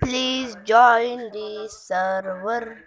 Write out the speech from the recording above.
Please join the server.